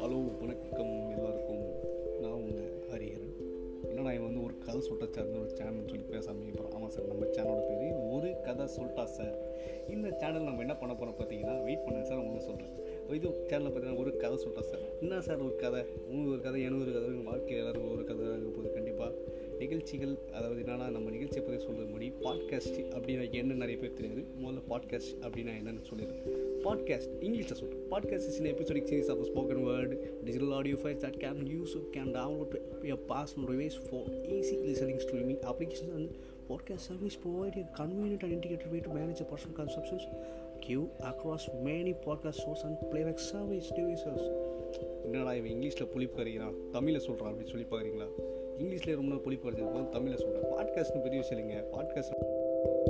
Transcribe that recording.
Hello வணக்கம் எல்லாருக்கும். நான் உங்கள் ஹரிஹரன் என்னடா இவன் வந்து ஒரு கதை சொல்லிட்டா சார் ஒரு சேனல் சொல்லி பேசாமல் அப்புறம் ஆமாம் சார் நம்ம சேனலோட பேர் ஒரு கதை சொல்லிட்டா சார். இந்த சேனல் நம்ம என்ன பண்ண போகிறோம் பார்த்தீங்கன்னா வெயிட் பண்ண சார் உங்களுக்கு சொல்கிறேன் இது சேனலில் பார்த்தீங்கன்னா ஒரு கதை சொல்லிட்டா சார். என்ன சார் ஒரு கதை? உங்களுக்கு ஒரு கதை எனக்கு ஒரு கதை வாழ்க்கையில் எல்லாருக்கும் ஒரு கதை நிகழ்ச்சிகள் அதாவது என்னன்னா நம்ம நிகழ்ச்சியை பற்றி சொல்கிறது முன்னாடி பாட்காஸ்ட் அப்படின்னா என்ன நிறைய பேர் தெரியாது. முதல்ல பாட்காஸ்ட் அப்படின்னா என்னன்னு சொல்லிடுறேன் பாட்காஸ்ட் இங்கிலீஷில் சொல்கிறேன் podcast is episodic series of spoken word digital audio files that can use can download pass pass for easy listening streaming application streaming podcast service provide service provide a convenient and integrated way to manage your personal consumptions. Queue across many podcast source and என்னடா இவன் இங்கிலீஷில் புளிப்பு கறிக்கிறான்? தமிழில் சொல்கிறான் அப்படின்னு சொல்லி பார்க்குறீங்களா? இங்கிலீஷில் ரொம்ப புளிப்பு வருது தமிழில் சொல்கிறேன் பாட்காஸ்ட்னு பெரிய விஷயம் இல்லைங்க. பாட்காஸ்ட்